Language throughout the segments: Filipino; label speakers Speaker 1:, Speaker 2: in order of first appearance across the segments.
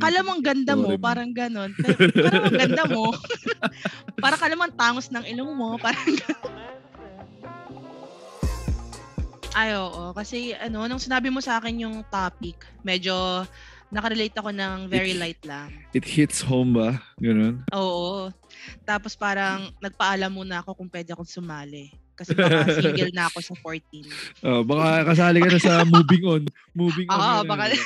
Speaker 1: Kala mo ang ganda mo, parang ganon. Parang ang ganda mo. para kala mo ang tangos ng ilong mo, parang ganon. Ay, oo. Kasi ano, nung sinabi mo sa akin yung topic, medyo nakarelate ako ng very light lang.
Speaker 2: It hits home ba? Ganun?
Speaker 1: Oo. Tapos parang nagpaalam muna ako kung pwede akong sumali. Kasi baka single na ako sa 14.
Speaker 2: Oh, baka kasali ka na sa moving on. Moving on.
Speaker 1: Oo, baka,
Speaker 2: lang.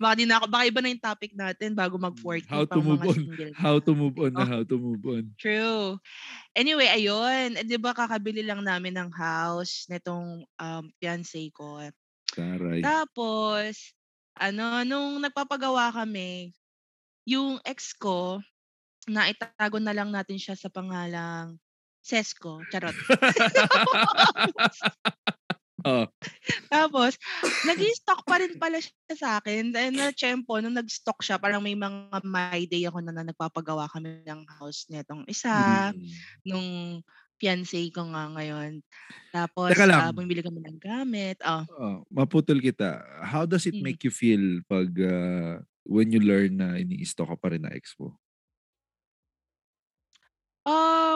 Speaker 1: Baka di na ako, baka iba na yung topic natin bago mag-14
Speaker 2: How to move on.
Speaker 1: single.
Speaker 2: How to move on na
Speaker 1: Oh.
Speaker 2: how to move on.
Speaker 1: True. Anyway, ayun. Eh, di ba kakabili lang namin ng house nitong um, fiancé ko.
Speaker 2: Taray.
Speaker 1: Tapos, ano, nung nagpapagawa kami, yung ex ko, na itago na lang natin siya sa pangalang Sesko. Charot. Tapos, nag-stock pa rin pala siya sa akin. Dahil na tiyempo, nung nag-stock siya, parang may mga my day ako na, na nagpapagawa kami ng house netong isa,
Speaker 2: mm.
Speaker 1: nung fiancé ko nga ngayon. Tapos,
Speaker 2: Teka lang.
Speaker 1: ah, bumili kami ng gamit. Oh.
Speaker 2: oh, maputol kita. How does it
Speaker 1: Mm.
Speaker 2: make you feel pag uh, when you learn na ini-stalk ka pa rin na ex mo?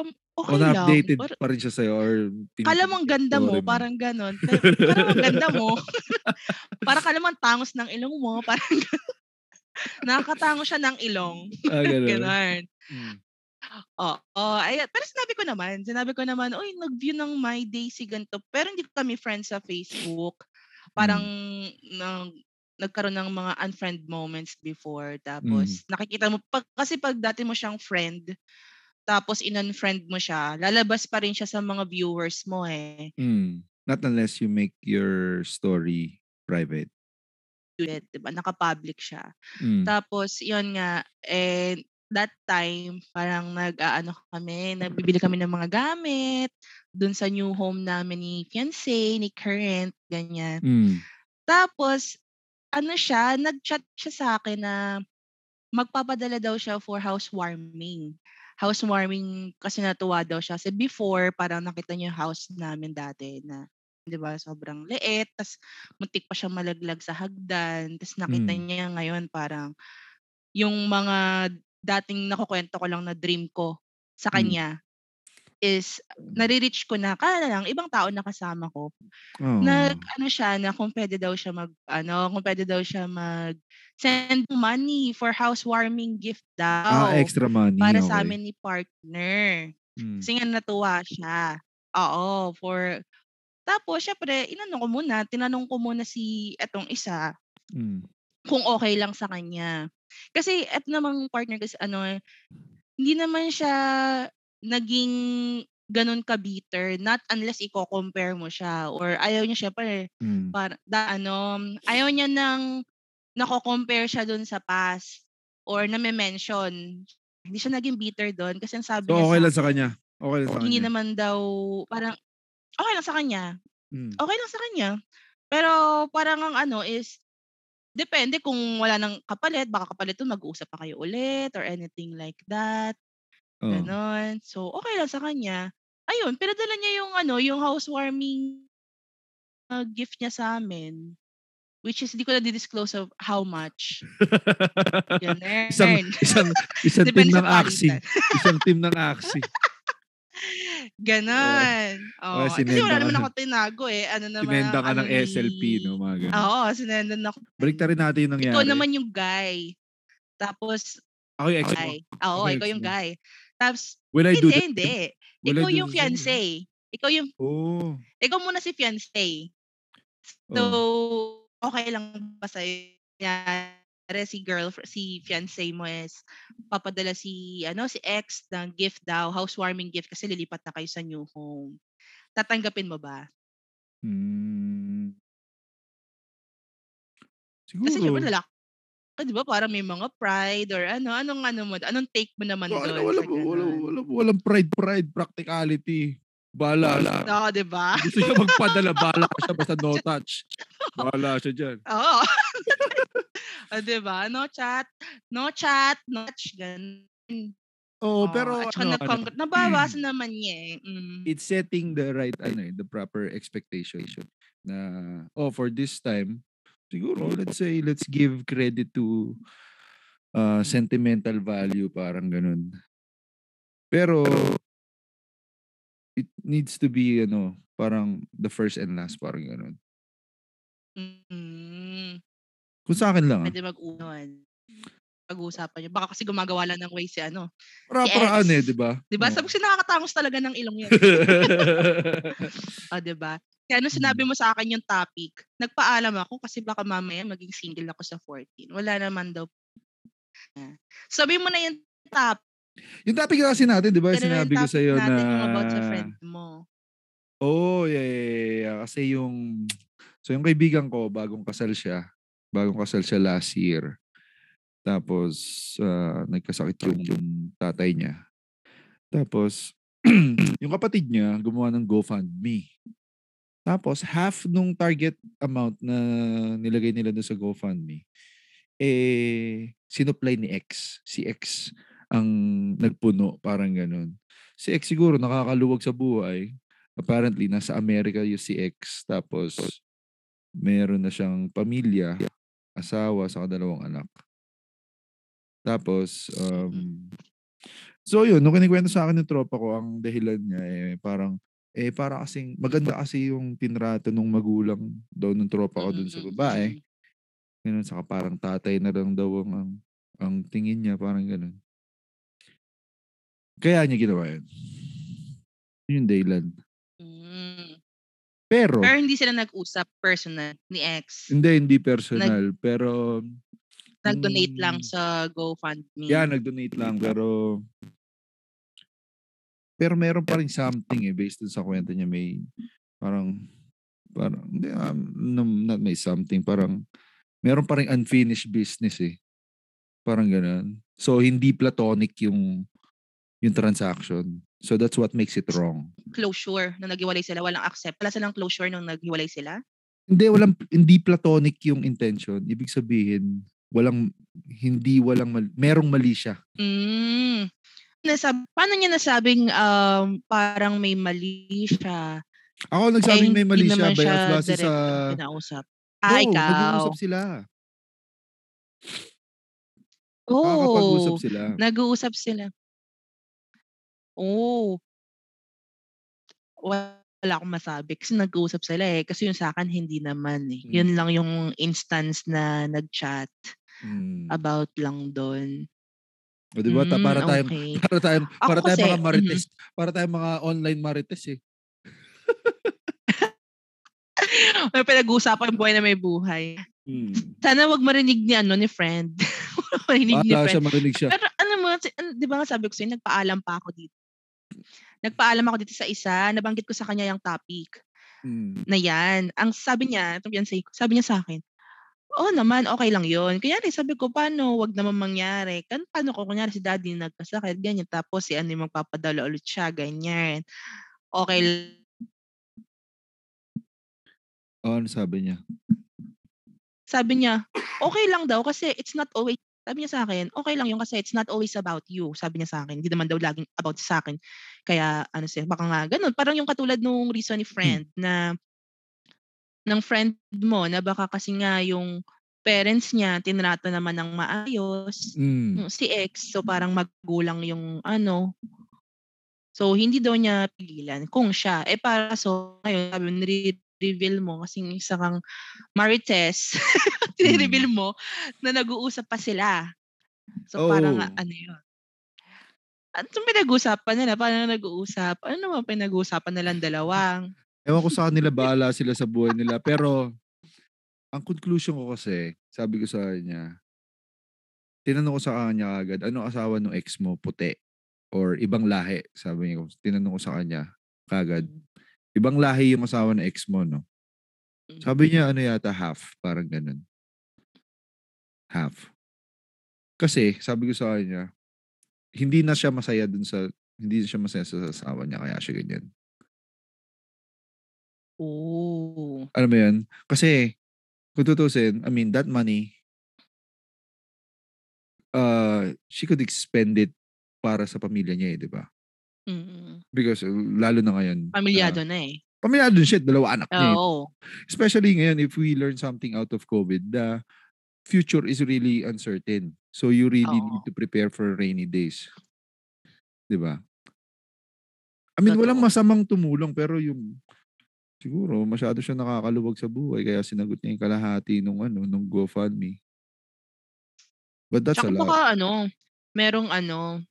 Speaker 1: Um, okay
Speaker 2: O
Speaker 1: lang.
Speaker 2: na-updated
Speaker 1: Par-
Speaker 2: pa rin siya sa'yo or
Speaker 1: Kala mo ang ganda mo,
Speaker 2: story
Speaker 1: parang ganon. Parang ang ganda mo. para kala mo ang tangos ng ilong mo, parang ganon. Nakakatango siya ng ilong.
Speaker 2: Ah, ganun.
Speaker 1: Ganon.
Speaker 2: Mm.
Speaker 1: Oo. Oh, ay, pero sinabi ko naman, sinabi ko naman, oy, nag-view ng My Day si ganito. Pero hindi kami friends sa Facebook. Parang nang nagkaroon ng mga unfriend moments before. Tapos nakikita mo, pag, kasi pag dati mo siyang friend, tapos in-unfriend mo siya, lalabas pa rin siya sa mga viewers mo eh.
Speaker 2: Mm. Not unless you make your story private.
Speaker 1: Diba? Naka-public siya.
Speaker 2: Mm.
Speaker 1: Tapos, yun nga, eh, that time, parang nag-aano kami, nagbibili kami ng mga gamit, dun sa new home namin ni fiancé, ni current, ganyan.
Speaker 2: Mm.
Speaker 1: Tapos, ano siya, nag-chat siya sa akin na magpapadala daw siya for housewarming. Housewarming kasi natuwa daw siya. Kasi before, parang nakita niya yung house namin dati na 'di ba sobrang liit tas muntik pa siya malaglag sa hagdan tas nakita
Speaker 2: Mm.
Speaker 1: niya ngayon parang yung mga dating nakukwento ko lang na dream ko sa
Speaker 2: Mm.
Speaker 1: Is nare-reach ko na kaya lang ibang tao na kasama ko
Speaker 2: Oh.
Speaker 1: nag ano siya na kung pwede daw siya mag ano, kung pwede daw siya mag send money for housewarming gift daw.
Speaker 2: ah, extra money.
Speaker 1: para
Speaker 2: okay.
Speaker 1: sa amin ni partner.
Speaker 2: Mm.
Speaker 1: Kasi nga natuwa siya. Oo, for tapos syempre inano ko muna, tinanong ko muna si etong isa
Speaker 2: Mm.
Speaker 1: kung okay lang sa kanya. Kasi eto namang partner kasi ano eh, hindi naman siya naging ganun ka-bitter not unless iko-compare mo siya or ayaw niya syempre
Speaker 2: Mm.
Speaker 1: para da ano, ayaw niya ng nako-compare siya dun sa past or name-mention. Hindi siya naging bitter doon kasi ang sabi
Speaker 2: So,
Speaker 1: niya
Speaker 2: okay
Speaker 1: sa
Speaker 2: lang sa kanya. Okay lang sa
Speaker 1: hindi
Speaker 2: kanya.
Speaker 1: naman daw parang okay lang sa kanya.
Speaker 2: Mm.
Speaker 1: Okay lang sa kanya. Pero parang ang ano is depende kung wala nang kapalit, baka kapalit doon mag-uusap pa kayo ulit or anything like that.
Speaker 2: Oh.
Speaker 1: Ganon. So, okay lang sa kanya. Ayun, pinadala niya yung ano, yung housewarming uh, gift niya sa amin. Which is, di ko na di-disclose of how much. Yun,
Speaker 2: isang
Speaker 1: earn.
Speaker 2: isang isang team ng Axie.
Speaker 1: palitan.
Speaker 2: Isang team ng Axie.
Speaker 1: Ganon. Oh,
Speaker 2: Okay,
Speaker 1: kasi
Speaker 2: sinenda
Speaker 1: wala naman
Speaker 2: na.
Speaker 1: ako tinago eh. Ano naman,
Speaker 2: Sinenda ka ng SLP, no? Mga ganun.
Speaker 1: Oo, sinendan ako.
Speaker 2: Balik rin natin yung nangyari.
Speaker 1: Ikaw naman yung guy. Tapos,
Speaker 2: Ako yung ex mo.
Speaker 1: Oo,
Speaker 2: yung
Speaker 1: ikaw yung guy. Tapos,
Speaker 2: Will I do
Speaker 1: hindi,
Speaker 2: that?
Speaker 1: hindi.
Speaker 2: Will
Speaker 1: Ikaw yung fiancé. Ikaw yung,
Speaker 2: Oh.
Speaker 1: ikaw muna si fiancé. So,
Speaker 2: oh.
Speaker 1: okay lang ba sa'yo? Kunyari, si girl, si fiancé mo is papadala si, ano, si ex ng gift daw, housewarming gift kasi lilipat na kayo sa new home. Tatanggapin mo ba?
Speaker 2: Hmm. Siguro.
Speaker 1: Kasi syempre lalaki. Ah, di ba parang may mga pride or ano, anong ano mo, anong take mo naman
Speaker 2: Wala,
Speaker 1: doon
Speaker 2: wala,
Speaker 1: sa
Speaker 2: wala, wala, wala, walang pride, pride, practicality. Bala, la.
Speaker 1: Oo, di ba?
Speaker 2: Gusto niya magpadala, bala siya, basta no touch. Bala siya dyan.
Speaker 1: Oo. ah, di ba? No chat, no chat, no touch, ganun.
Speaker 2: Oo, pero
Speaker 1: at saka
Speaker 2: ano,
Speaker 1: napang- nabawasan naman niya eh. Mm.
Speaker 2: it's setting the right, ano eh, the proper expectation na, oh, for this time, siguro, let's say, let's give credit to uh, sentimental value, parang ganun. Pero, it needs to be, ano, parang the first and last, parang ganun.
Speaker 1: Mm.
Speaker 2: Kung sa akin lang, ah.
Speaker 1: Pwede mag-unan. Pag-uusapan niyo. Baka kasi gumagawa lang ng way si ano.
Speaker 2: Para,
Speaker 1: Si
Speaker 2: paraan eh, di ba?
Speaker 1: Di ba?
Speaker 2: Oo.
Speaker 1: Sabi ko, nakakatangos talaga ng ilong yan. O, di ba? Kaya nung sinabi
Speaker 2: Mm.
Speaker 1: mo sa akin yung topic, nagpaalam ako kasi baka mamaya maging single ako sa 14. Wala naman daw. Sabi mo na yung top.
Speaker 2: yung topic kasi natin, di ba?
Speaker 1: Pero
Speaker 2: Sinabi ko
Speaker 1: topic
Speaker 2: sa'yo na...
Speaker 1: yung about sa friend mo.
Speaker 2: Oh, yeah, yeah, yeah. Kasi yung... So yung kaibigan ko, bagong kasal siya. Bagong kasal siya last year. Tapos, ah, nagkasakit yung, yung tatay niya. Tapos, yung kapatid niya, gumawa ng GoFundMe. Tapos, half nung target amount na nilagay nila doon sa GoFundMe, eh, sinupply ni X. Si X ang nagpuno, parang ganun. Si X siguro nakakaluwag sa buhay. Apparently, nasa Amerika yung si X. Tapos, meron na siyang pamilya, asawa, sa dalawang anak. Tapos, um, so yun, nung kinikwento sa akin ng tropa ko, ang dahilan niya eh, parang, eh, para kasing, maganda kasi yung tinrato nung magulang daw ng tropa ko dun sa
Speaker 1: Mm,
Speaker 2: babae.
Speaker 1: mm,
Speaker 2: Ganun, saka parang tatay na lang daw ang, ang, ang tingin niya, parang ganun. Kaya niya ginawa yun. Yun yung dahilan.
Speaker 1: mm.
Speaker 2: Pero,
Speaker 1: Pero hindi sila nag-usap personal ni ex.
Speaker 2: hindi, hindi personal. pero,
Speaker 1: Nag-donate
Speaker 2: mm,
Speaker 1: lang sa GoFundMe.
Speaker 2: Yeah, nag-donate lang pero pero meron pa rin something eh based dun sa kwento niya may parang parang hindi um, no, not may something parang meron pa rin unfinished business eh. Parang ganun. So hindi platonic yung yung transaction. So that's what makes it wrong.
Speaker 1: Closure na naghiwalay sila. Walang accept. Wala silang closure nung naghiwalay sila.
Speaker 2: Hindi walang hindi platonic yung intention. Ibig sabihin walang hindi walang mali, merong mali siya.
Speaker 1: Mm. Nasab paano niya nasabing um, parang may mali siya?
Speaker 2: Ako nagsabing may mali siya by
Speaker 1: direct
Speaker 2: sa
Speaker 1: na kinausap. Ah,
Speaker 2: No,
Speaker 1: ikaw.
Speaker 2: nag-uusap sila. Nakakapag-usap
Speaker 1: Oh,
Speaker 2: sila.
Speaker 1: nag-uusap sila. Oh. Wala akong masabi kasi nag-uusap sila eh. Kasi yung sa akin hindi naman eh.
Speaker 2: Mm.
Speaker 1: Yun lang yung instance na nag-chat
Speaker 2: Mm.
Speaker 1: about lang doon.
Speaker 2: O di ba?
Speaker 1: Mm,
Speaker 2: para tayong
Speaker 1: okay.
Speaker 2: para tayong para tayong mga marites. Para tayong mga online marites eh.
Speaker 1: May pinag-uusapan buhay na may buhay.
Speaker 2: Mm.
Speaker 1: Sana wag marinig ni ano ni friend. marinig ni
Speaker 2: Baka siya
Speaker 1: friend.
Speaker 2: marinig siya.
Speaker 1: Pero ano mo, di ba nga sabi ko sa'yo, nagpaalam pa ako dito. Nagpaalam ako dito sa isa, nabanggit ko sa kanya yung topic
Speaker 2: Mm.
Speaker 1: na yan. Ang sabi niya, itong ko, sabi niya sa akin, oo naman, okay lang yon Kunyari, sabi ko, paano, wag naman mangyari. Kan, paano ko, kunyari, si daddy nagkasakit, ganyan, tapos si ano yung magpapadala ulit siya, ganyan. Okay l-
Speaker 2: O, ano sabi niya?
Speaker 1: Sabi niya, okay lang daw kasi it's not always, sabi niya sa akin, okay lang yun kasi it's not always about you. Sabi niya sa akin, hindi naman daw laging about sa akin. Kaya, ano siya, baka nga, ganun. Parang yung katulad nung reason ni friend na, ng friend mo, na baka kasi nga yung parents niya, tinrato naman ng maayos,
Speaker 2: Mm.
Speaker 1: si ex, so parang magulang yung ano. So, hindi daw niya pigilan kung siya. Eh, para so, ngayon, sabi mo, nire-reveal mo kasi isa kang marites, nire-reveal mo na nag-uusap pa sila. So, parang
Speaker 2: Oh.
Speaker 1: ah, ano yun. Ano yung pinag-uusapan nila? Paano nag-uusap? Ano naman pinag-uusapan nilang dalawang?
Speaker 2: Ewan ko sa kanila, bahala sila sa buhay nila. Pero, ang conclusion ko kasi, sabi ko sa kanya, tinanong ko sa kanya agad, ano asawa ng ex mo? Puti. Or ibang lahi. Sabi niya, tinanong ko sa kanya kagad. Ibang lahi yung asawa ng ex mo, no?
Speaker 1: Mm.
Speaker 2: Sabi niya, ano yata, half. Parang ganun. Half. Kasi, sabi ko sa kanya, hindi na siya masaya dun sa, hindi na siya masaya sa asawa niya, kaya siya ganyan.
Speaker 1: Oh.
Speaker 2: Alam mo yun? Kasi, kung tutusin, I mean, that money, uh, she could expend it para sa pamilya niya eh, di ba?
Speaker 1: Mm.
Speaker 2: Because, uh, lalo na ngayon.
Speaker 1: Pamilyado
Speaker 2: uh,
Speaker 1: na eh.
Speaker 2: pamilyado shit, dalawa anak niya eh.
Speaker 1: Oo.
Speaker 2: Especially ngayon, if we learn something out of COVID, the future is really uncertain. So you really
Speaker 1: Oo.
Speaker 2: need to prepare for rainy days. 'Di ba? I mean, walang
Speaker 1: Totoo.
Speaker 2: masamang tumulong pero yung siguro masyado siyang nakakaluwag sa buhay kaya sinagot niya yung kalahati nung ano, nung GoFundMe. But that's a
Speaker 1: Tsaka
Speaker 2: lot.
Speaker 1: baka ano, merong ano,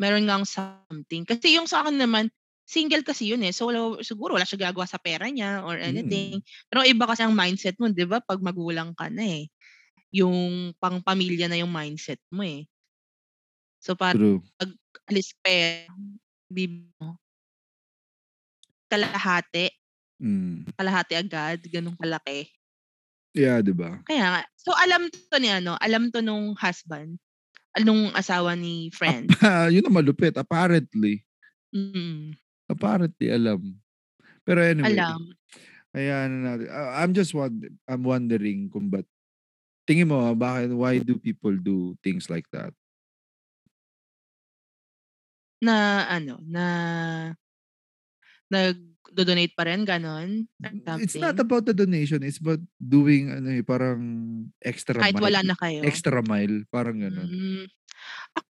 Speaker 1: meron ngang something. Kasi yung sa akin naman, single kasi yun, eh. So, wala siguro wala siyang ginagawa sa pera niya or anything.
Speaker 2: Mm.
Speaker 1: Pero iba kasi ang mindset mo, 'di ba, 'pag magulang ka na, eh. Yung pang-pamilya na yung mindset mo, eh. So, parang
Speaker 2: True.
Speaker 1: 'pag alis pera, bibili mo kalahati,
Speaker 2: Mm.
Speaker 1: kalahati agad, gano'ng kalaki.
Speaker 2: Yeah, 'di ba?
Speaker 1: Kaya nga. So, alam 'to ni ano, alam 'to nung husband, ah, nung asawa ni friend?
Speaker 2: Ah, yun ang malupit, apparently.
Speaker 1: Mm.
Speaker 2: Apparently alam. Pero anyway,
Speaker 1: Alam.
Speaker 2: hayaan na natin. Ah, I'm just wonder I'm wondering kung ba't tingin mo, ah, bakit why do people do things like that?
Speaker 1: Na ano, na nagdo-donate pa rin, gano'n? Or
Speaker 2: It's not about the donation, it's about doing ano, eh, parang extra
Speaker 1: Kahit wala
Speaker 2: mile.
Speaker 1: na kayo?
Speaker 2: Extra mile, parang gano'n.
Speaker 1: Hmm.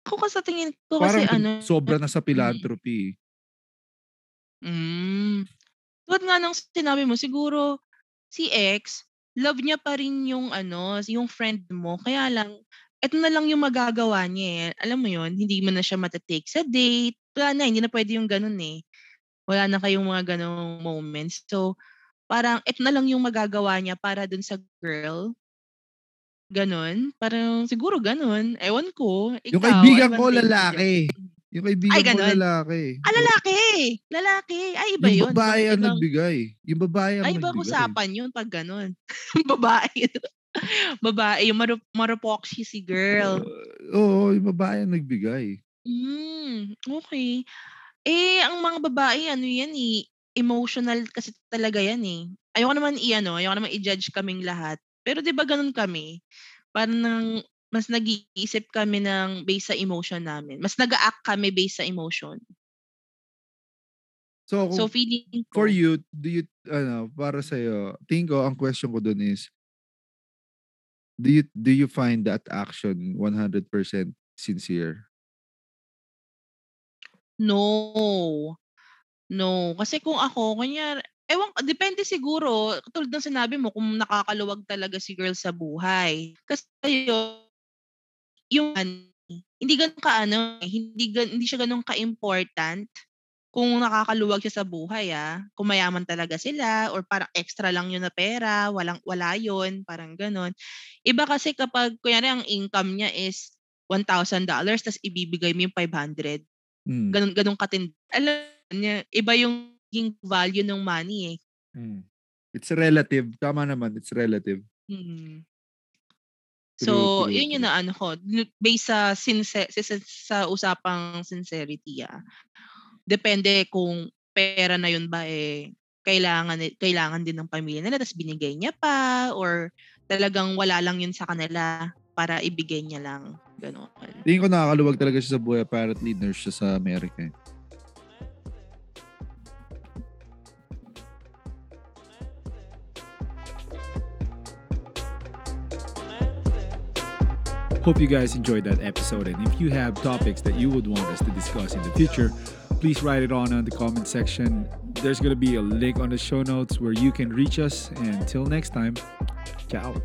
Speaker 1: Ako kasi sa tingin ko kasi
Speaker 2: Parang
Speaker 1: ano
Speaker 2: sobra na sa
Speaker 1: mm.
Speaker 2: philanthropy, eh.
Speaker 1: Hmm. Tulad nga ng sinabi mo, siguro si ex, love niya pa rin yung ano, yung friend mo. Kaya lang, eto na lang yung magagawa niya, eh. Alam mo yun, hindi mo na siya mata-take sa date. Wala na, hindi na puwede yung gano'n, eh. Wala na kayong mga gano'ng moments. So, parang eto na lang yung magagawa niya para dun sa girl. Gano'n. Parang siguro gano'n. Ewan ko.
Speaker 2: Yung
Speaker 1: Ikaw, ano
Speaker 2: kaibigan ko lalaki. Yung
Speaker 1: Ay,
Speaker 2: kaibigan ko lalaki.
Speaker 1: Ah, lalaki! Lalaki. Ay, iba
Speaker 2: Yung
Speaker 1: yun. Ibang
Speaker 2: babae ang
Speaker 1: ibang
Speaker 2: nagbigay. Yung babae ang
Speaker 1: ay, ibang
Speaker 2: nagbigay.
Speaker 1: usapan yun 'pag gano'n. Babae. Babae, yung maru marupokshi si girl.
Speaker 2: Uh, oo, yung babae ang nagbigay.
Speaker 1: Hmm, okey. Eh, ang mga babae ano yan, eh, emotional kasi talaga yan, eh. Ayoko naman i-ano, ayoko naman i-judge kaming lahat. Pero 'di ba gano'n kami? Parang mas nag-iisip kami ng base sa emotion namin. Mas nag-a-act kami base sa emotion.
Speaker 2: So,
Speaker 1: So, feeling
Speaker 2: for
Speaker 1: ko
Speaker 2: you, do you ano, para sa'yo, tingin ko ang question ko dun is do you do you find that action 100% sincere?
Speaker 1: No. No. Kasi kung ako, kunyari ewan depende siguro. Katulad ng sinabi mo kung nakakaluwag talaga si girl sa buhay. Kasi yun yung hindi gano'n ka-ano, eh, hindi hindi siya gano'n ka-important kung nakakaluwag siya sa buhay, ah. Kung mayaman talaga sila or parang extra lang yun na pera, walang wala yun, parang gano'n. Iba kasi kapag kunyari ang income niya is $1,000 ta's ibibigay mo yung 500.
Speaker 2: Hmm.
Speaker 1: Gano'n gano'n katindi. Alam niya, iba yung value ng money, eh.
Speaker 2: Hmm. It's relative. Tama naman, it's relative.
Speaker 1: Mm.
Speaker 2: True,
Speaker 1: So,
Speaker 2: true,
Speaker 1: yun yung
Speaker 2: true.
Speaker 1: naano ko, based sa since sa sa usapang sincerity, ah. Depende kung pera na yun ba, eh, kailangan kailangan din ng pamilya nila ta's binigay niya pa or talagang wala lang yun sa kanila para ibigay niya lang, gano'n.
Speaker 2: Tingin ko nakakaluwag talaga siya sa buhay. Apparently, nurse siya sa Amerika, eh.
Speaker 3: Hope you guys enjoyed that episode. And if you have topics that you would want us to discuss in the future, please write it on in the comment section. There's going to be a link on the show notes where you can reach us. And until next time, ciao.